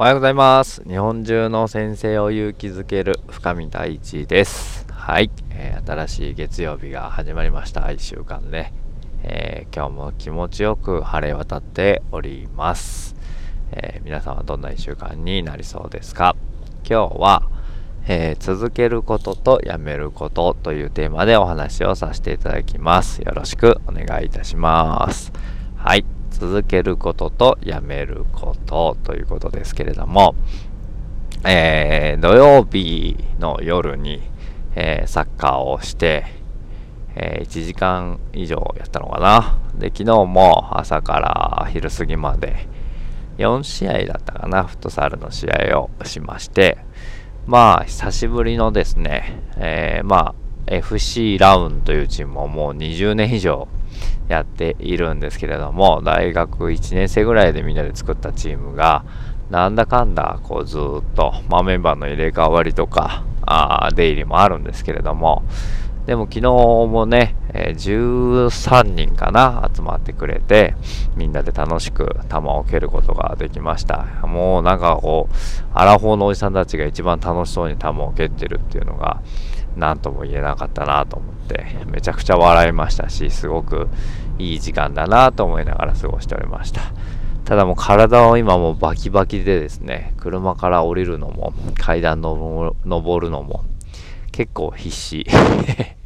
おはようございます。日本中の先生を勇気づける深見大地です。はい、えー、新しい月曜日が始まりました。1週間ね、えー、今日も気持ちよく晴れ渡っております、えー、皆さんはどんな1週間になりそうですか？今日は、え続けることとやめることというテーマでお話をさせていただきます。よろしくお願いいたします。はい。続けることとやめることということですけれども、えー、土曜日の夜に、えー、サッカーをして、えー、1時間以上やったのかな。で、昨日も朝から昼過ぎまで4試合だったかな、フットサルの試合をしまして、まあ、久しぶりのですね、えー、まあ、FC ラウンというチームももう20年以上やっているんですけれども、大学1年生ぐらいでみんなで作ったチームが、なんだかんだこうずっと、まあ、メンバーの入れ替わりとか、あ出入りもあるんですけれども、でも昨日もね、え、13人かな、集まってくれて、みんなで楽しく球を蹴ることができました。もうなんかこう、アラフォーのおじさんたちが一番楽しそうに球を蹴ってるっていうのが、何とも言えなかったなと思ってめちゃくちゃ笑いましたしすごくいい時間だなと思いながら過ごしておりました。ただもう体は今もうバキバキでですね車から降りるのも階段登るのも結構必死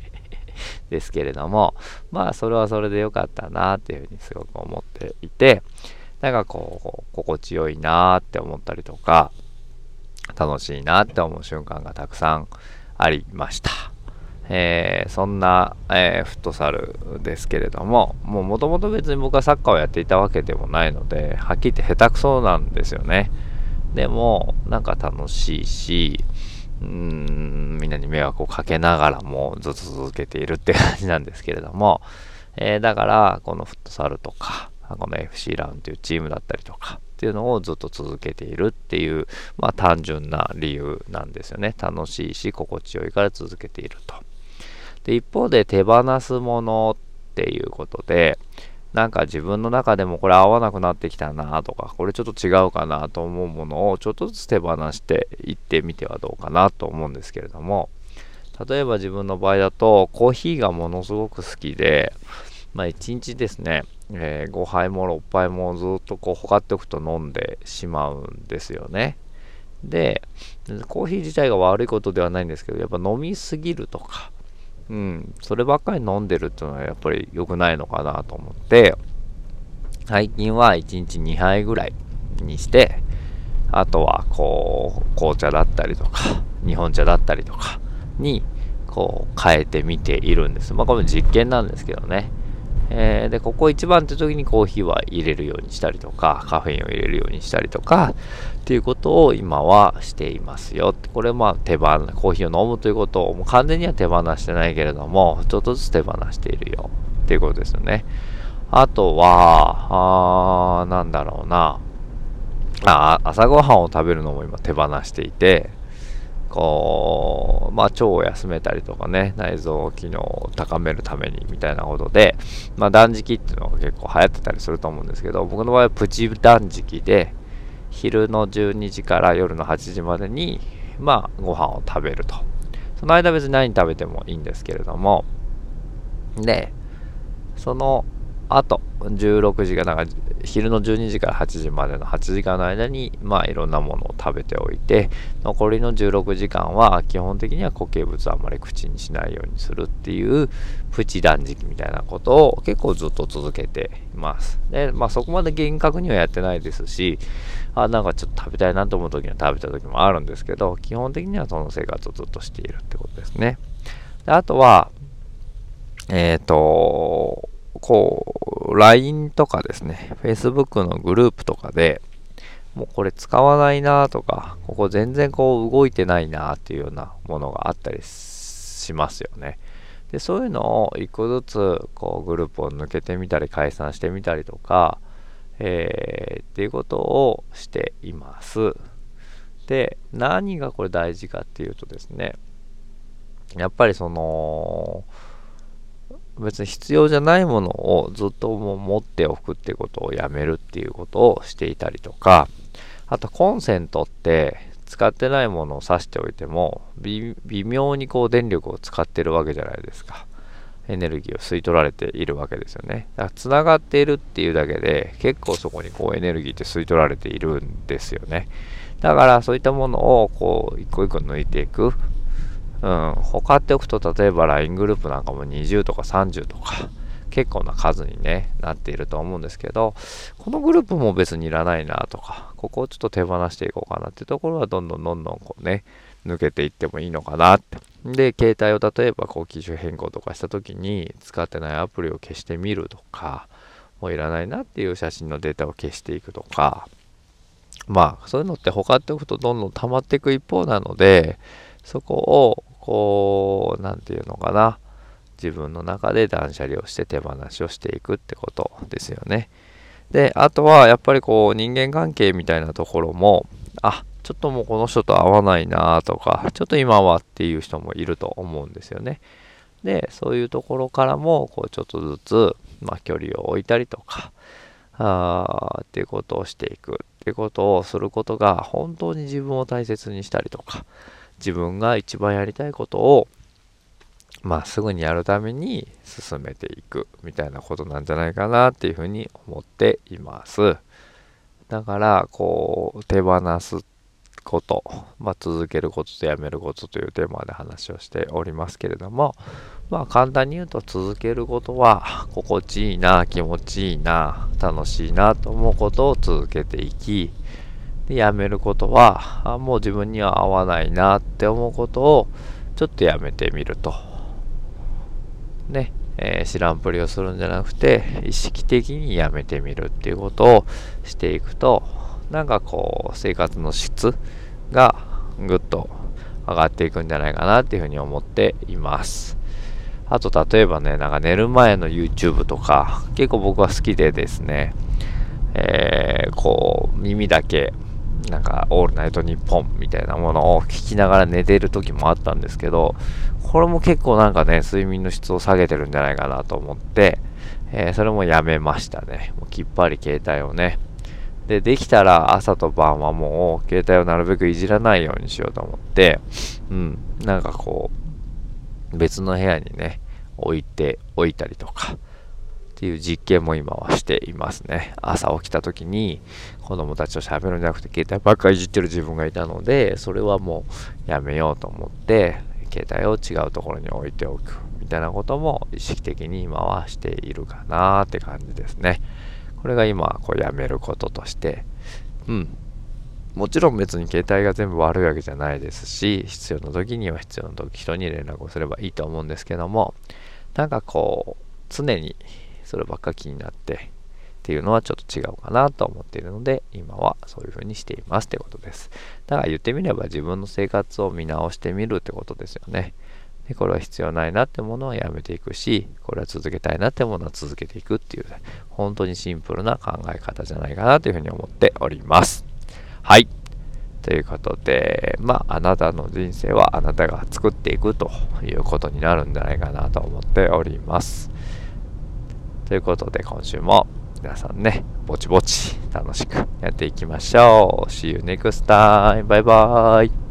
ですけれどもまあそれはそれで良かったなっていうふうにすごく思っていてなんかこう心地よいなって思ったりとか楽しいなって思う瞬間がたくさんありました。えー、そんな、えー、フットサルですけれども、もともと別に僕はサッカーをやっていたわけでもないので、はっきり言って下手くそなんですよね。でも、なんか楽しいし、うーん、みんなに迷惑をかけながらもずっと続けているって感じなんですけれども、えー、だから、このフットサルとか、この FC ラウンというチームだったりとか、っていうのをずっと続けているっていう、まあ、単純な理由なんですよね。楽しいし、心地よいから続けていると。で、一方で手放すものっていうことで、なんか自分の中でもこれ合わなくなってきたなとか、これちょっと違うかなと思うものをちょっとずつ手放していってみてはどうかなと思うんですけれども、例えば自分の場合だとコーヒーがものすごく好きで、まあ1日ですね、えー、5杯も6杯もずっとこうほかっておくと飲んでしまうんですよね。で、コーヒー自体が悪いことではないんですけど、やっぱ飲みすぎるとか、うん、そればっかり飲んでるっていうのはやっぱり良くないのかなと思って、最近は1日2杯ぐらいにして、あとはこう、紅茶だったりとか、日本茶だったりとかに、こう変えてみているんです。まあこれ実験なんですけどね。えー、で、ここ一番って時にコーヒーは入れるようにしたりとか、カフェインを入れるようにしたりとか、っていうことを今はしていますよ。これまあ手放、コーヒーを飲むということをもう完全には手放してないけれども、ちょっとずつ手放しているよっていうことですよね。あとは、あなんだろうな。あ朝ごはんを食べるのも今手放していて、こう、まあ、腸を休めたりとかね、内臓機能を高めるためにみたいなことで、まあ、断食っていうのが結構流行ってたりすると思うんですけど、僕の場合はプチ断食で、昼の12時から夜の8時までに、まあ、ご飯を食べると。その間別に何食べてもいいんですけれども、で、その後、16時がなんか昼の12時から8時までの8時間の間に、まあいろんなものを食べておいて、残りの16時間は基本的には固形物をあまり口にしないようにするっていうプチ断食みたいなことを結構ずっと続けています。で、まあそこまで厳格にはやってないですし、あ、なんかちょっと食べたいなと思う時には食べた時もあるんですけど、基本的にはその生活をずっとしているってことですね。であとは、えっ、ー、と、こう、LINE とかですね、Facebook のグループとかで、もうこれ使わないなとか、ここ全然こう動いてないなっていうようなものがあったりしますよね。で、そういうのを一個ずつこうグループを抜けてみたり解散してみたりとか、えー、っていうことをしています。で、何がこれ大事かっていうとですね、やっぱりその、別に必要じゃないものをずっともう持っておくってことをやめるっていうことをしていたりとか、あとコンセントって使ってないものを挿しておいても微妙にこう電力を使ってるわけじゃないですか。エネルギーを吸い取られているわけですよね。だから繋がっているっていうだけで結構そこにこうエネルギーって吸い取られているんですよね。だからそういったものをこう一個一個抜いていく。うん、他っておくと例えば LINE グループなんかも20とか30とか結構な数に、ね、なっていると思うんですけど、このグループも別にいらないなとか、ここをちょっと手放していこうかなっていうところはどんどんどんどんこうね、抜けていってもいいのかなって。で、携帯を例えばこう機種変更とかした時に使ってないアプリを消してみるとか、もういらないなっていう写真のデータを消していくとか、まあそういうのって他っておくとどんどん溜まっていく一方なので、そこをこう、何て言うのかな、自分の中で断捨離をして手放しをしていくってことですよね。で、あとはやっぱりこう人間関係みたいなところも、あ、ちょっともうこの人と会わないなとか、ちょっと今はっていう人もいると思うんですよね。で、そういうところからも、こうちょっとずつ、まあ、距離を置いたりとか、あっていうことをしていくっていうことをすることが本当に自分を大切にしたりとか、自分が一番やりたいことをまあ、すぐにやるために進めていくみたいなことなんじゃないかなっていうふうに思っています。だから、こう、手放すこと、まあ、続けることとやめることというテーマで話をしておりますけれども、まあ、簡単に言うと続けることは、心地いいな、気持ちいいな、楽しいなと思うことを続けていき、でやめることはあ、もう自分には合わないなって思うことをちょっとやめてみると。ね、えー、知らんぷりをするんじゃなくて、意識的にやめてみるっていうことをしていくと、なんかこう、生活の質がぐっと上がっていくんじゃないかなっていうふうに思っています。あと、例えばね、なんか寝る前の YouTube とか、結構僕は好きでですね、えー、こう、耳だけなんか、オールナイトニッポンみたいなものを聞きながら寝てる時もあったんですけど、これも結構なんかね、睡眠の質を下げてるんじゃないかなと思って、えー、それもやめましたね。もうきっぱり携帯をね。で、できたら朝と晩はもう携帯をなるべくいじらないようにしようと思って、うん、なんかこう、別の部屋にね、置いておいたりとか、っていう実験も今はしていますね。朝起きた時に子供たちと喋るんじゃなくて携帯ばっかりいじってる自分がいたので、それはもうやめようと思って、携帯を違うところに置いておくみたいなことも意識的に今はしているかなって感じですね。これが今こうやめることとして、うん。もちろん別に携帯が全部悪いわけじゃないですし、必要な時には必要な時人に連絡をすればいいと思うんですけども、なんかこう、常にそればっか気になってっていうのはちょっと違うかなと思っているので今はそういう風にしていますってことです。だから言ってみれば自分の生活を見直してみるってことですよね。でこれは必要ないなってものはやめていくしこれは続けたいなってものは続けていくっていう本当にシンプルな考え方じゃないかなというふうに思っております。はい。ということで、まあ、あなたの人生はあなたが作っていくということになるんじゃないかなと思っております。ということで今週も皆さんね、ぼちぼち楽しくやっていきましょう。See you next time. バイバイ。